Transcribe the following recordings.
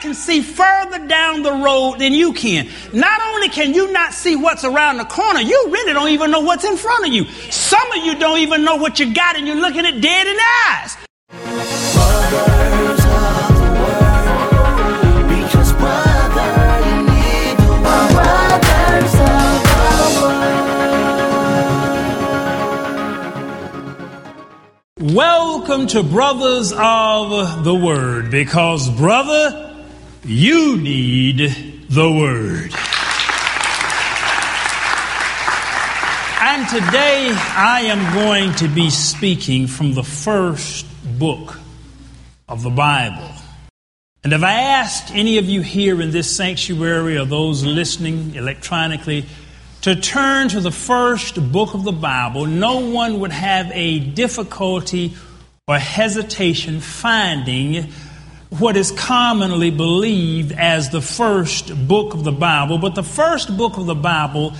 Can see further down the road than you can. Not only can you not see what's around the corner, you really don't even know what's in front of you. Some of you don't even know what you got and you're looking at dead in the eyes. Welcome to Brothers of the Word, because, brother, you need the Word. And today I am going to be speaking from the first book of the Bible. And if I asked any of you here in this sanctuary or those listening electronically, to turn to the first book of the Bible, no one would have a difficulty or hesitation finding what is commonly believed as the first book of the Bible. But the first book of the Bible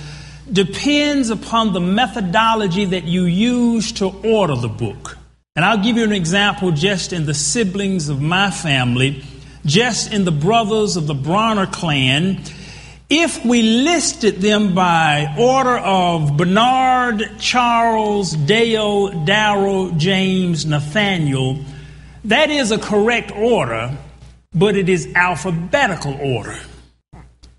depends upon the methodology that you use to order the book. And I'll give you an example just in the siblings of my family, just in the brothers of the Bronner clan if we listed them by order of Bernard, Charles, Dale, Darrell, James, Nathaniel, that is a correct order, but it is alphabetical order.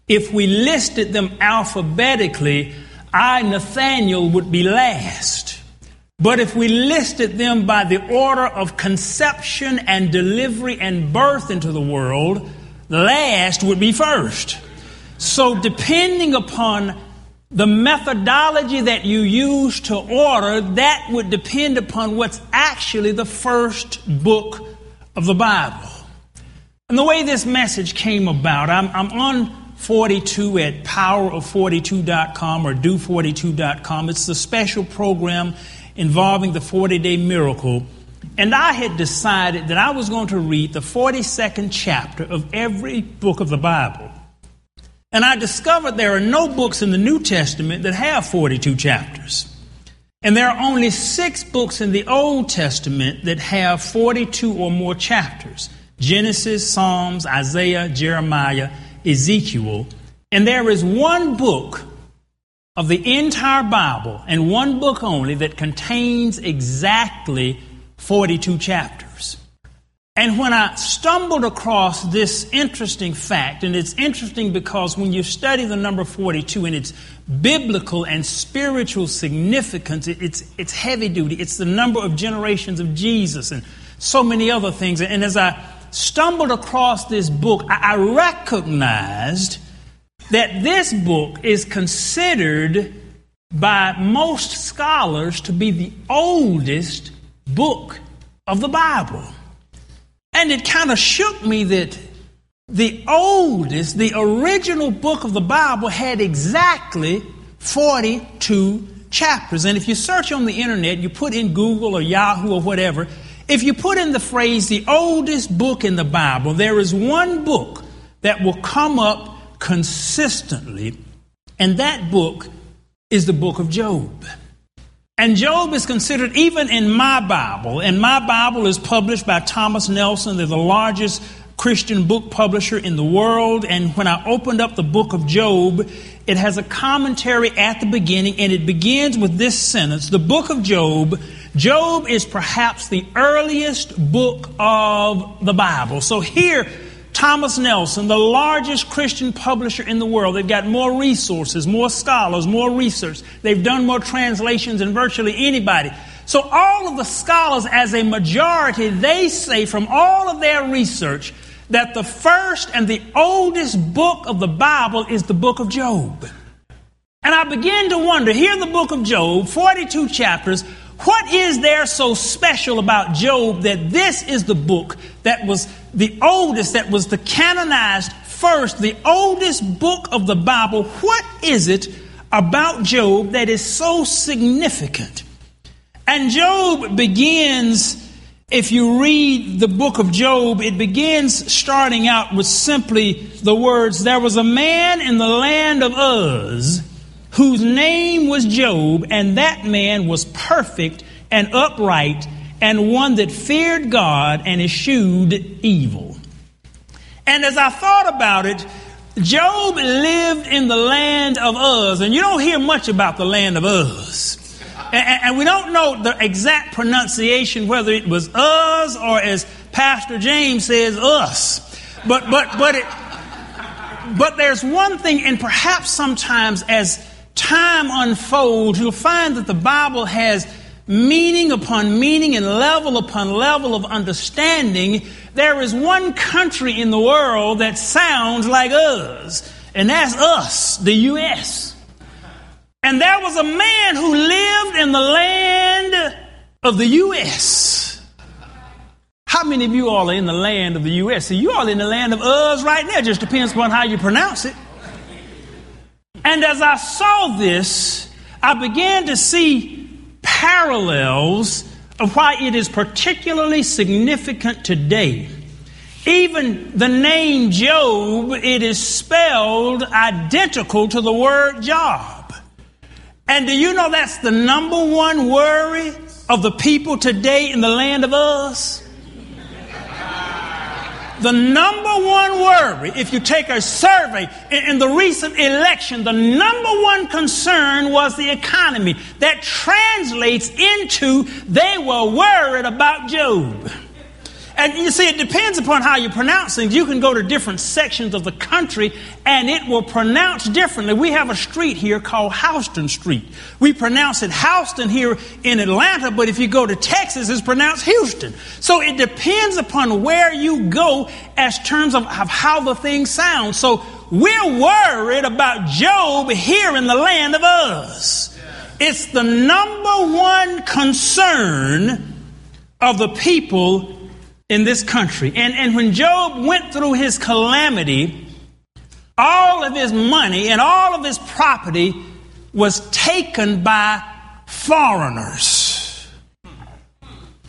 If we listed them alphabetically, I, Nathaniel, would be last. But if we listed them by the order of conception and delivery and birth into the world, last would be first. So, depending upon the methodology that you use to order, that would depend upon what's actually the first book of the Bible. And the way this message came about, I'm, I'm on 42 at powerof42.com or do42.com. It's the special program involving the 40 day miracle. And I had decided that I was going to read the 42nd chapter of every book of the Bible. And I discovered there are no books in the New Testament that have 42 chapters. And there are only six books in the Old Testament that have 42 or more chapters Genesis, Psalms, Isaiah, Jeremiah, Ezekiel. And there is one book of the entire Bible, and one book only, that contains exactly 42 chapters. And when I stumbled across this interesting fact, and it's interesting because when you study the number 42 and its biblical and spiritual significance, it's, it's heavy duty. It's the number of generations of Jesus and so many other things. And as I stumbled across this book, I, I recognized that this book is considered by most scholars to be the oldest book of the Bible. And it kind of shook me that the oldest, the original book of the Bible had exactly 42 chapters. And if you search on the internet, you put in Google or Yahoo or whatever, if you put in the phrase the oldest book in the Bible, there is one book that will come up consistently, and that book is the book of Job. And Job is considered, even in my Bible, and my Bible is published by Thomas Nelson. They're the largest Christian book publisher in the world. And when I opened up the book of Job, it has a commentary at the beginning, and it begins with this sentence The book of Job. Job is perhaps the earliest book of the Bible. So here, Thomas Nelson, the largest Christian publisher in the world. They've got more resources, more scholars, more research. They've done more translations than virtually anybody. So all of the scholars, as a majority, they say from all of their research that the first and the oldest book of the Bible is the book of Job. And I begin to wonder, here in the book of Job, 42 chapters, what is there so special about Job that this is the book that was the oldest, that was the canonized first, the oldest book of the Bible? What is it about Job that is so significant? And Job begins, if you read the book of Job, it begins starting out with simply the words, There was a man in the land of Uz whose name was Job, and that man was perfect and upright, and one that feared God and eschewed evil. And as I thought about it, Job lived in the land of Uz, and you don't hear much about the land of Uz. And, and we don't know the exact pronunciation, whether it was Uz or as Pastor James says, us. But, but, but it, but there's one thing, and perhaps sometimes as time unfolds, you'll find that the Bible has meaning upon meaning and level upon level of understanding. There is one country in the world that sounds like us, and that's us, the U.S. And there was a man who lived in the land of the U.S. How many of you all are in the land of the U.S.? So you all in the land of us right now. It just depends upon how you pronounce it. And as I saw this, I began to see parallels of why it is particularly significant today. Even the name Job, it is spelled identical to the word job. And do you know that's the number one worry of the people today in the land of us? The number one worry, if you take a survey in, the recent election, the number one concern was the economy. That translates into they were worried about Job. And you see, it depends upon how you pronounce things. You can go to different sections of the country and it will pronounce differently. We have a street here called Houston Street. We pronounce it Houston here in Atlanta, but if you go to Texas, it's pronounced Houston. So it depends upon where you go as terms of, of how the thing sounds. So we're worried about Job here in the land of us. It's the number one concern of the people in this country. And, and when Job went through his calamity, all of his money and all of his property was taken by foreigners.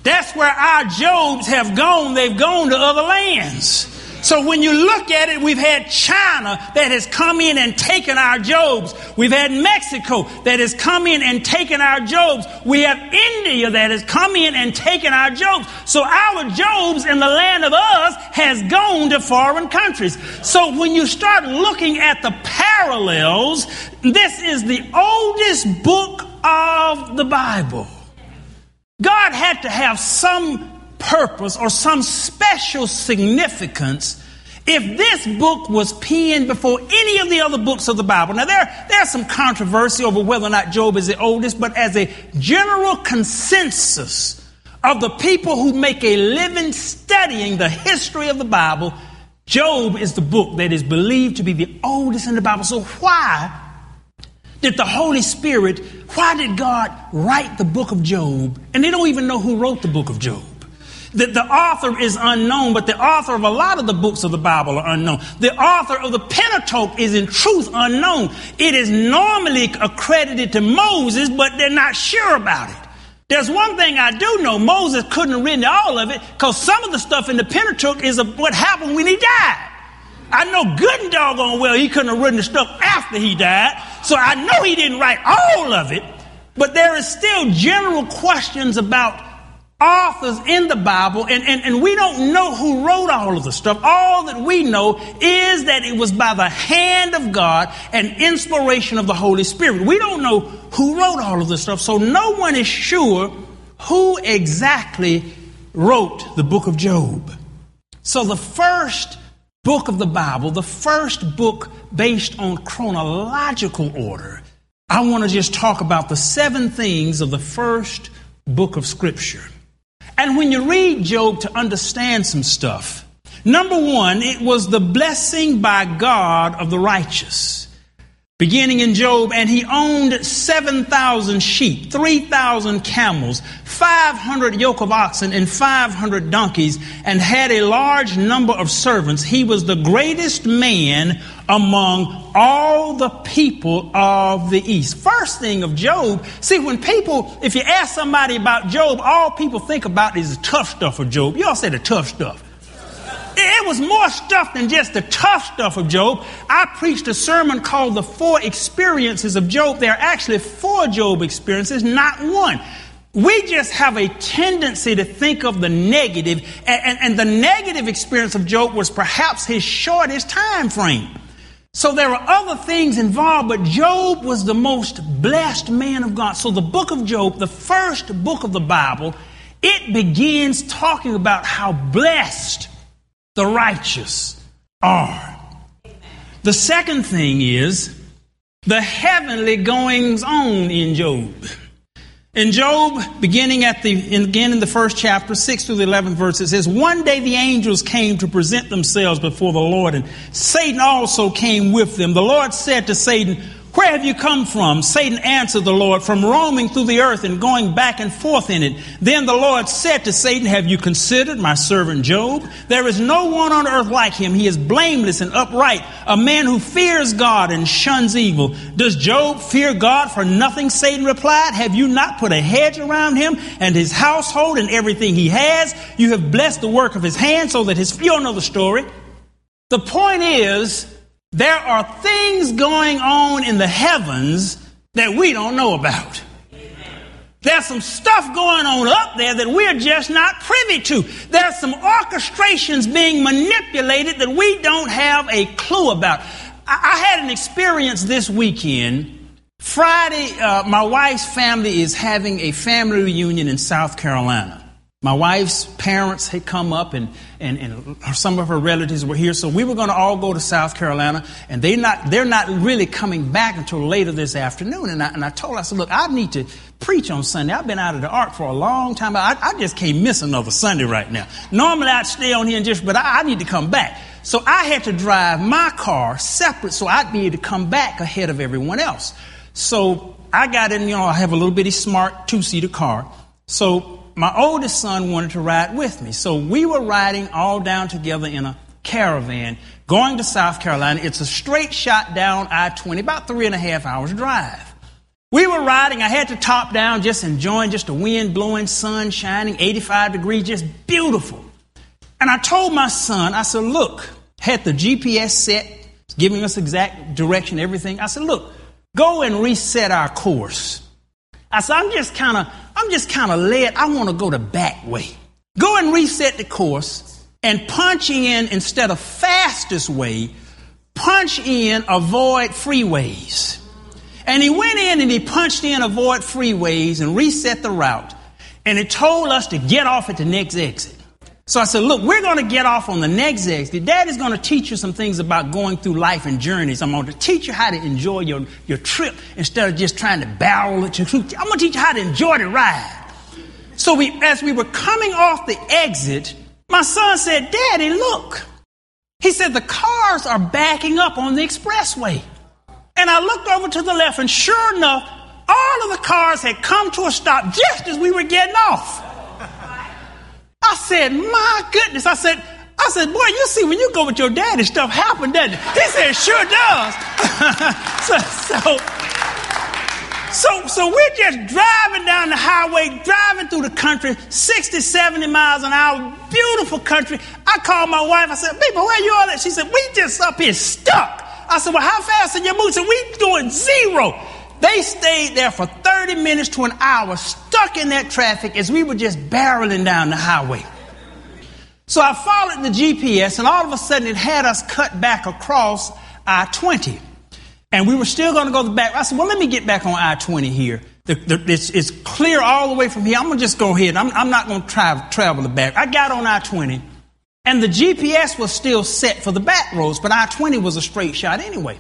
That's where our Jobs have gone. They've gone to other lands. So when you look at it, we've had China that has come in and taken our Jobs. We've had Mexico that has come in and taken our Jobs. We have India that has come in and taken our Jobs. So our Jobs in the land of us has gone to foreign countries. So when you start looking at the parallels, this is the oldest book of the Bible. God had to have some purpose or some special significance if this book was penned before any of the other books of the Bible. Now, there, there's some controversy over whether or not Job is the oldest, but as a general consensus of the people who make a living studying the history of the Bible, Job is the book that is believed to be the oldest in the Bible. So, why did the Holy Spirit, why did God write the book of Job? And they don't even know who wrote the book of Job. The, the author is unknown, but the author of a lot of the books of the Bible are unknown. The author of the Pentateuch is in truth unknown. It is normally accredited to Moses, but they're not sure about it. There's one thing I do know Moses couldn't have written all of it because some of the stuff in the Pentateuch is what happened when he died. I know good and doggone well he couldn't have written the stuff after he died, so I know he didn't write all of it, but there is still general questions about authors in the Bible, and, and, and we don't know who wrote all of the stuff. All that we know is that it was by the hand of God and inspiration of the Holy Spirit. We don't know who wrote all of this stuff, so no one is sure who exactly wrote the book of Job. So the first book of the Bible, the first book based on chronological order, I want to just talk about the seven things of the first book of Scripture. And when you read Job to understand some stuff, number one, it was the blessing by God of the righteous. Beginning in Job, and he owned 7,000 sheep, 3,000 camels, 500 yoke of oxen, and 500 donkeys, and had a large number of servants. He was the greatest man among all the people of the East. First thing of Job, see, when people, if you ask somebody about Job, all people think about is the tough stuff of Job. Y'all say the tough stuff. It was more stuff than just the tough stuff of Job. I preached a sermon called The Four Experiences of Job. There are actually four Job experiences, not one. we just have a tendency to think of the negative, and, and, and, the negative experience of Job was perhaps his shortest time frame. So there are other things involved, but Job was the most blessed man of God. So the book of Job, the first book of the Bible, it begins talking about how blessed the righteous are. The second thing is the heavenly goings on in Job. In Job, beginning at the again in the first chapter, six through the eleventh verse, it says, "One day the angels came to present themselves before the Lord, and Satan also came with them. The Lord said to Satan." Where have you come from? Satan answered the Lord, from roaming through the earth and going back and forth in it. Then the Lord said to Satan, Have you considered my servant Job? There is no one on earth like him. He is blameless and upright, a man who fears God and shuns evil. Does Job fear God for nothing? Satan replied, Have you not put a hedge around him and his household and everything he has? You have blessed the work of his hands so that his, you don't know the story. The point is, there are things going on in the heavens that we don't know about. There's some stuff going on up there that we're just not privy to. There's some orchestrations being manipulated that we don't have a clue about. I, had an experience this weekend. Friday, uh, my wife's family is having a family reunion in South Carolina. My wife's parents had come up and, and, and some of her relatives were here, so we were going to all go to South Carolina, and they not, they're not really coming back until later this afternoon. And I, and I told her, I said, look, I need to preach on Sunday. I've been out of the ark for a long time. I, I just can't miss another Sunday right now. Normally I'd stay on here and just, but I, I need to come back. So I had to drive my car separate so I'd be able to come back ahead of everyone else. So I got in, you know, I have a little bitty smart two-seater car. So my oldest son wanted to ride with me. So we were riding all down together in a caravan going to South Carolina. It's a straight shot down I 20, about three and a half hours drive. We were riding, I had the top down, just enjoying just the wind blowing, sun shining, 85 degrees, just beautiful. And I told my son, I said, look, had the GPS set, giving us exact direction, everything. I said, look, go and reset our course. I said, I'm just kind of I'm just kind of led. I want to go the back way. Go and reset the course and punch in instead of fastest way, punch in avoid freeways. And he went in and he punched in avoid freeways and reset the route. And it told us to get off at the next exit. So I said, look, we're going to get off on the next exit. Daddy's going to teach you some things about going through life and journeys. I'm going to teach you how to enjoy your, your trip instead of just trying to barrel it. I'm going to teach you how to enjoy the ride. So we, as we were coming off the exit, my son said, Daddy, look. He said, the cars are backing up on the expressway. And I looked over to the left, and sure enough, all of the cars had come to a stop just as we were getting off. I said, my goodness. I said, I said, boy, you see when you go with your daddy, stuff happen, doesn't it? He said, sure does. so, so, so, so we're just driving down the highway, driving through the country, 60, 70 miles an hour, beautiful country. I called my wife. I said, baby, where you all at? She said, we just up here stuck. I said, well, how fast are you moving? She said, we doing zero. They stayed there for 30 minutes to an hour, stuck in that traffic as we were just barreling down the highway. So I followed the GPS, and all of a sudden it had us cut back across I 20. And we were still going to go the back. I said, Well, let me get back on I 20 here. The, the, it's, it's, clear all the way from here. I'm going to just go ahead. I'm, I'm not going to travel, the back. I got on I 20, and the GPS was still set for the back roads, but I 20 was a straight shot anyway.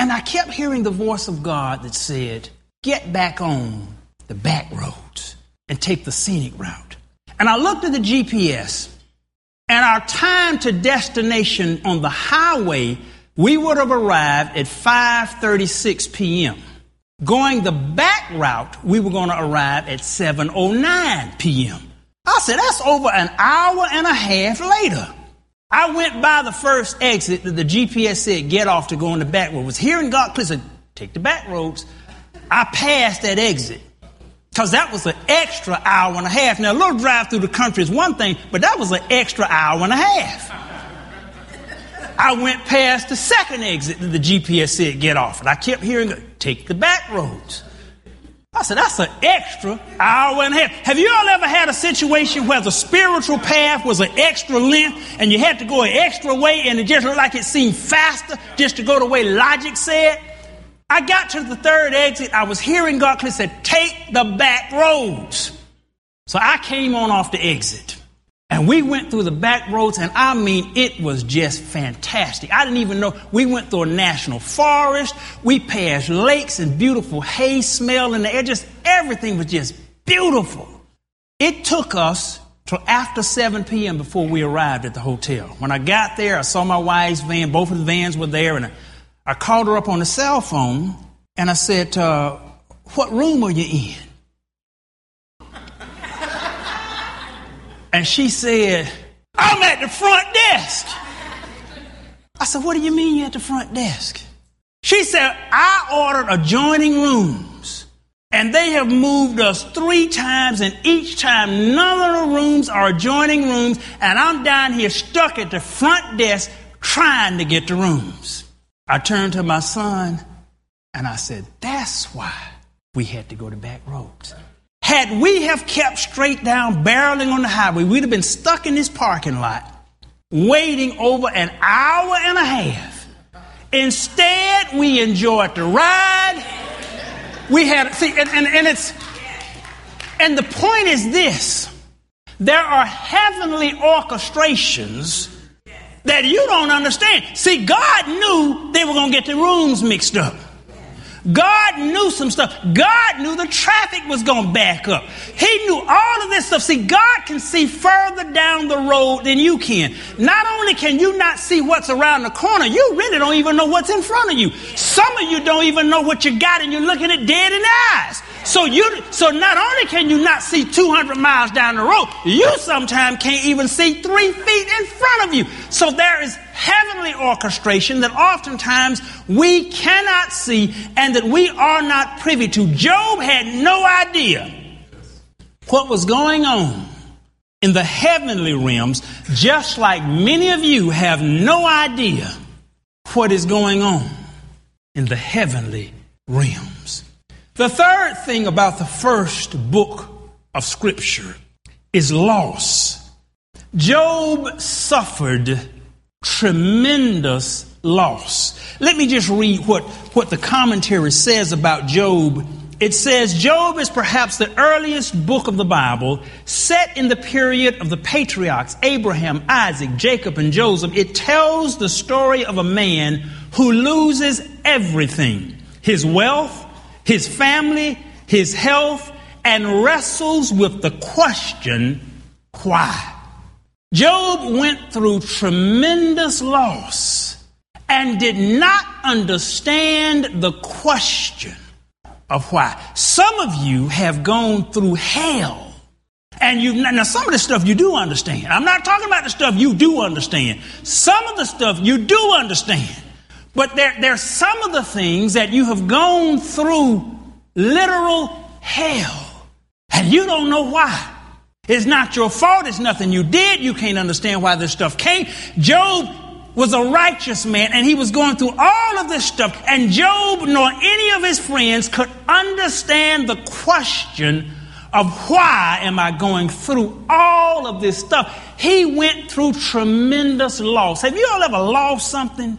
And I kept hearing the voice of God that said, Get back on the back roads and take the scenic route. And I looked at the GPS, and our time to destination on the highway, we would have arrived at 5:36 p.m. Going the back route, we were going to arrive at 7:09 p.m. I said, that's over an hour and a half later. I went by the first exit that the GPS said get off to go in the back road. Was hearing God clear said, uh, take the back roads. I passed that exit. Because that was an extra hour and a half. Now, a little drive through the country is one thing, but that was an extra hour and a half. I went past the second exit that the GPS said get off, and I kept hearing, take the back roads. I said, that's an extra hour and a half. Have you all ever had a situation where the spiritual path was an extra length and you had to go an extra way and it just looked like it seemed faster just to go the way logic said? I got to the third exit. I was hearing God said, take the back roads. So I came on off the exit. And we went through the back roads, and I mean, it was just fantastic. I didn't even know. We went through a national forest. We passed lakes and beautiful hay smell in the air. Just everything was just beautiful. It took us till after 7 p.m. before we arrived at the hotel. When I got there, I saw my wife's van. Both of the vans were there, and I called her up on the cell phone, and I said, uh, What room are you in? And she said, I'm at the front desk. I said, What do you mean you're at the front desk? She said, I ordered adjoining rooms, and they have moved us three times, and each time none of the rooms are adjoining rooms, and I'm down here stuck at the front desk trying to get the rooms. I turned to my son and I said, That's why we had to go to back roads. Had we have kept straight down, barreling on the highway, we'd have been stuck in this parking lot, waiting over an hour and a half. Instead, we enjoyed the ride. We had, see, and, and, and it's, and the point is this there are heavenly orchestrations that you don't understand. See, God knew they were going to get the rooms mixed up. God knew some stuff. God knew the traffic was going to back up. He knew all of this stuff. See, God can see further down the road than you can. Not only can you not see what's around the corner, you really don't even know what's in front of you. Some of you don't even know what you got and you're looking at dead in the eyes. So you, so not only can you not see 200 miles down the road, you sometimes can't even see three feet in front of you. So there is heavenly orchestration that oftentimes we cannot see and that we are not privy to. Job had no idea what was going on in the heavenly realms, just like many of you have no idea what is going on in the heavenly realms. The third thing about the first book of Scripture is loss. Job suffered tremendous loss. Let me just read what, what the commentary says about Job. It says Job is perhaps the earliest book of the Bible set in the period of the patriarchs Abraham, Isaac, Jacob, and Joseph. It tells the story of a man who loses everything his wealth, his family, his health, and wrestles with the question, why? Job went through tremendous loss and did not understand the question of why. Some of you have gone through hell. And you now some of the stuff you do understand. I'm not talking about the stuff you do understand. Some of the stuff you do understand. But there, there's some of the things that you have gone through literal hell. And you don't know why. It's not your fault. It's nothing you did. You can't understand why this stuff came. Job was a righteous man and he was going through all of this stuff. And Job nor any of his friends could understand the question of why am I going through all of this stuff. He went through tremendous loss. Have you all ever lost something?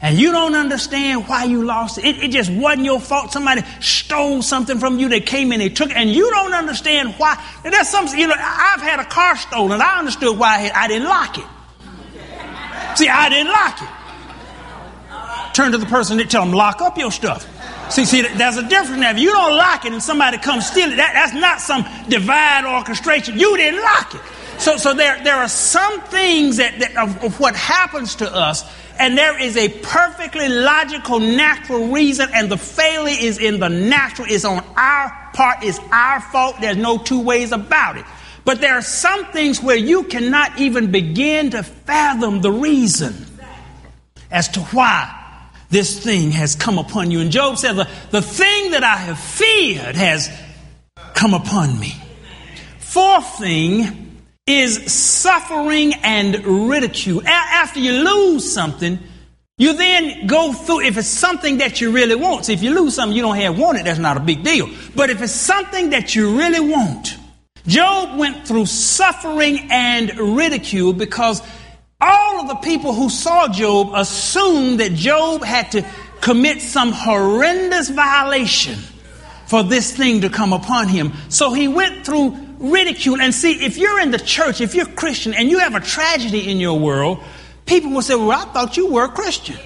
And you don't understand why you lost it. it. it. just wasn't your fault. Somebody stole something from you. They came in, they took it, and you don't understand why. And that's something, you know, I've had a car stolen. I understood why I, I didn't lock it. See, I didn't lock it. Turn to the person and tell them, lock up your stuff. See, see, there's a difference now. If you don't lock it and somebody comes steal it, that, that's not some divine orchestration. You didn't lock it. So, so there, there are some things that, that of, of what happens to us and there is a perfectly logical, natural reason, and the failure is in the natural, it's on our part, it's our fault. There's no two ways about it. But there are some things where you cannot even begin to fathom the reason as to why this thing has come upon you. And Job said, The, the thing that I have feared has come upon me. Fourth thing is suffering and ridicule. A- after you lose something, You then go through, if it's something that you really want, see, if you lose something you don't have wanted, that's not a big deal. But if it's something that you really want, Job went through suffering and ridicule because all of the people who saw Job assumed that Job had to commit some horrendous violation for this thing to come upon him. So he went through ridicule. And see, if you're in the church, if you're Christian and you have a tragedy in your world, people will say, Well, I thought you were a Christian.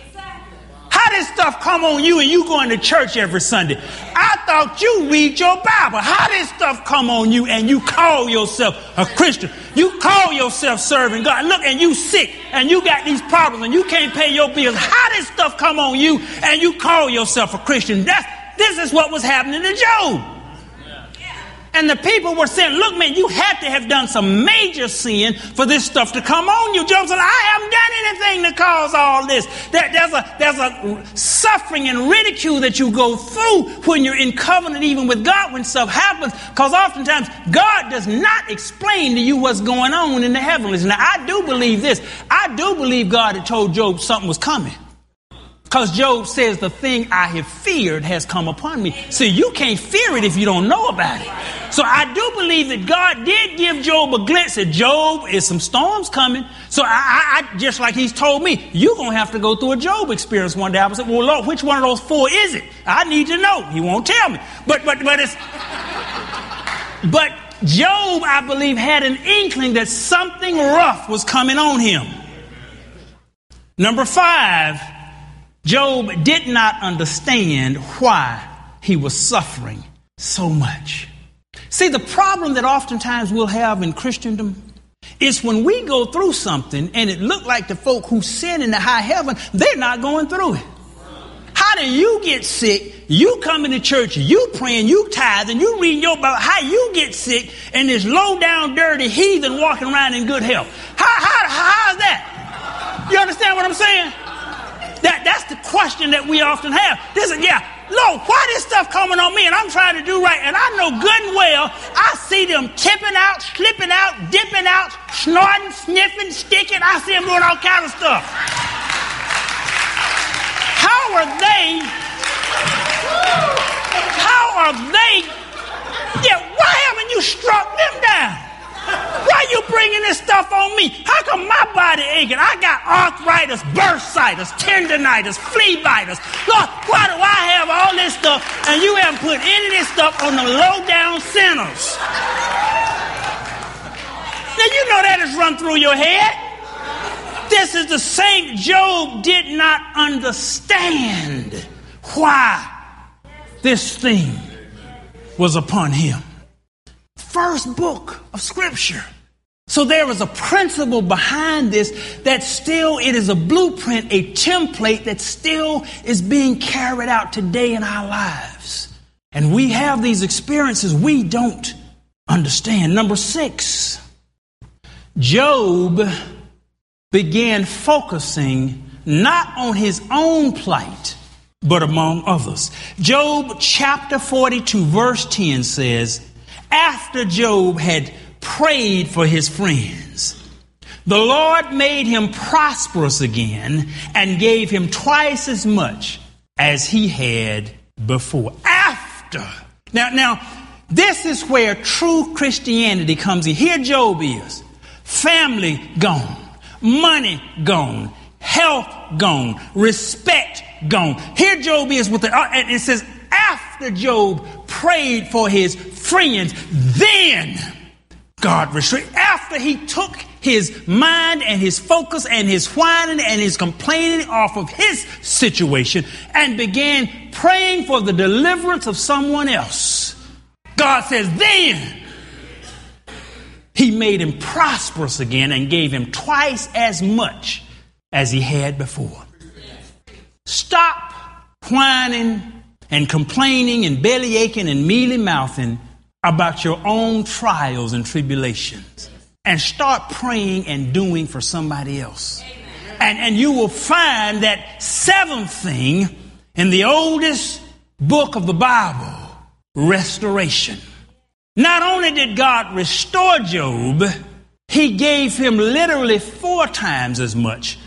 How did stuff come on you and you going to church every Sunday? I thought you read your Bible. How did stuff come on you and you call yourself a Christian? You call yourself serving God. Look, and you sick and you got these problems and you can't pay your bills. How did stuff come on you and you call yourself a Christian? That's, this is what was happening to Job. And the people were saying, Look, man, you had to have done some major sin for this stuff to come on you. Job said, I haven't done anything to cause all this. There, there's, a, there's a suffering and ridicule that you go through when you're in covenant, even with God, when stuff happens. Because oftentimes, God does not explain to you what's going on in the heavens. Now, I do believe this. I do believe God had told Job something was coming. Because Job says, The thing I have feared has come upon me. See, you can't fear it if you don't know about it. So I do believe that God did give Job a glimpse that Job is some storms coming. So I, I, I just like he's told me, you're going to have to go through a Job experience one day. I said, Well, Lord, which one of those four is it? I need to know. He won't tell me. But, but, but it's. But Job, I believe, had an inkling that something rough was coming on him. Number five, Job did not understand why he was suffering so much. See, the problem that oftentimes we'll have in Christendom is when we go through something and it look like the folk who sin in the high heaven, they're not going through it. How do you get sick? You come into church, you praying, you tithing, you reading your Bible. How you get sick and this low down, dirty heathen walking around in good health? How, how, how's that? You understand what I'm saying? That, that's the question that we often have. This is, yeah, Lord, why this stuff coming on me and I'm trying to do right? And I know good and well, I see them tipping out, slipping out, dipping out, snorting, sniffing, sticking. I see them doing all kinds of stuff. How are they? How are they? Yeah, why haven't you struck them down? Why you bringing this stuff on me? How come my body aching? I got arthritis, bursitis, tendonitis, flea bites. Lord, why do I have all this stuff and you haven't put any of this stuff on the low down sinners? Now you know that has run through your head. This is the same Job did not understand why this thing was upon him first book of Scripture. So there is a principle behind this that still it is a blueprint, a template that still is being carried out today in our lives. And we have these experiences we don't understand. Number six, Job began focusing not on his own plight, but among others. Job chapter 42, verse 10 says, after Job had prayed for his friends, the Lord made him prosperous again and gave him twice as much as he had before. After. Now, now, this is where true Christianity comes in. Here Job is. Family gone. Money gone. Health gone. Respect gone. Here Job is with the, uh, and it says, after Job prayed for his friends, then God restrained. After he took his mind and his focus and his whining and his complaining off of his situation and began praying for the deliverance of someone else, God says, then he made him prosperous again and gave him twice as much as he had before. Stop whining and complaining and belly aching and mealy mouthing about your own trials and tribulations and start praying and doing for somebody else. And, and you will find that seventh thing in the oldest book of the Bible restoration. Not only did God restore Job, he gave him literally four times as much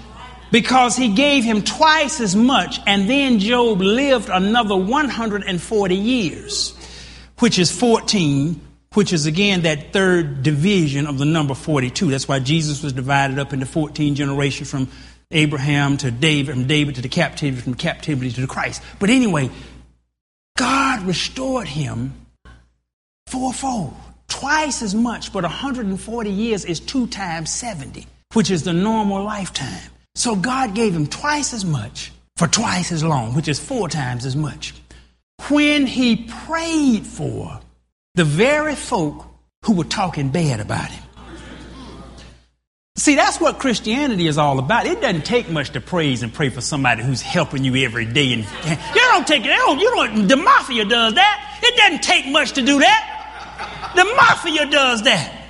because he gave him twice as much, and then Job lived another 140 years, which is 14, which is again that third division of the number 42. That's why Jesus was divided up into 14 generations from Abraham to David, from David to the captivity, from captivity to the Christ. But anyway, God restored him fourfold, twice as much, but 140 years is two times 70, which is the normal lifetime. So God gave him twice as much for twice as long, which is four times as much. When he prayed for the very folk who were talking bad about him. See, that's what Christianity is all about. It doesn't take much to praise and pray for somebody who's helping you every day. And you don't take it. Don't, you don't. The mafia does that. It doesn't take much to do that. The mafia does that.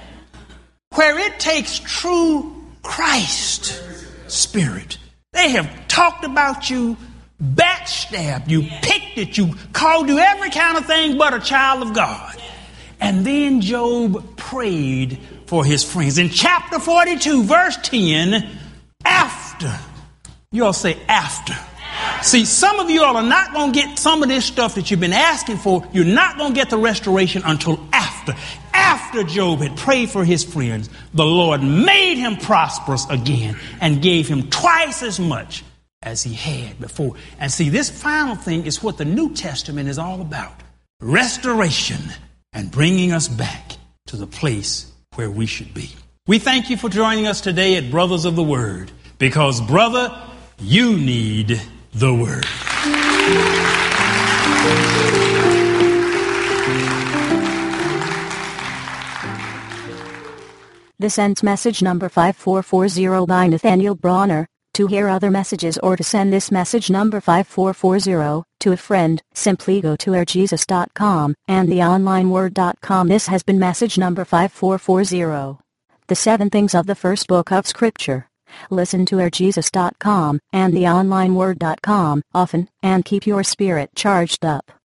Where it takes true Christ spirit. They have talked about you, backstabbed you, picked at you, called you every kind of thing but a child of God. And then Job prayed for his friends. In chapter 42, verse 10, after, you all say after. See, some of you all are not going to get some of this stuff that you've been asking for. You're not going to get the restoration until after. After Job had prayed for his friends, the Lord made him prosperous again and gave him twice as much as he had before. And see, this final thing is what the New Testament is all about restoration and bringing us back to the place where we should be. We thank you for joining us today at Brothers of the Word because, brother, you need the Word. This ends message number 5440 by Nathaniel Bronner. To hear other messages or to send this message number 5440 to a friend, simply go to airjesus.com and theonlineword.com. This has been message number 5440. The Seven Things of the First Book of Scripture. Listen to airjesus.com and theonlineword.com often and keep your spirit charged up.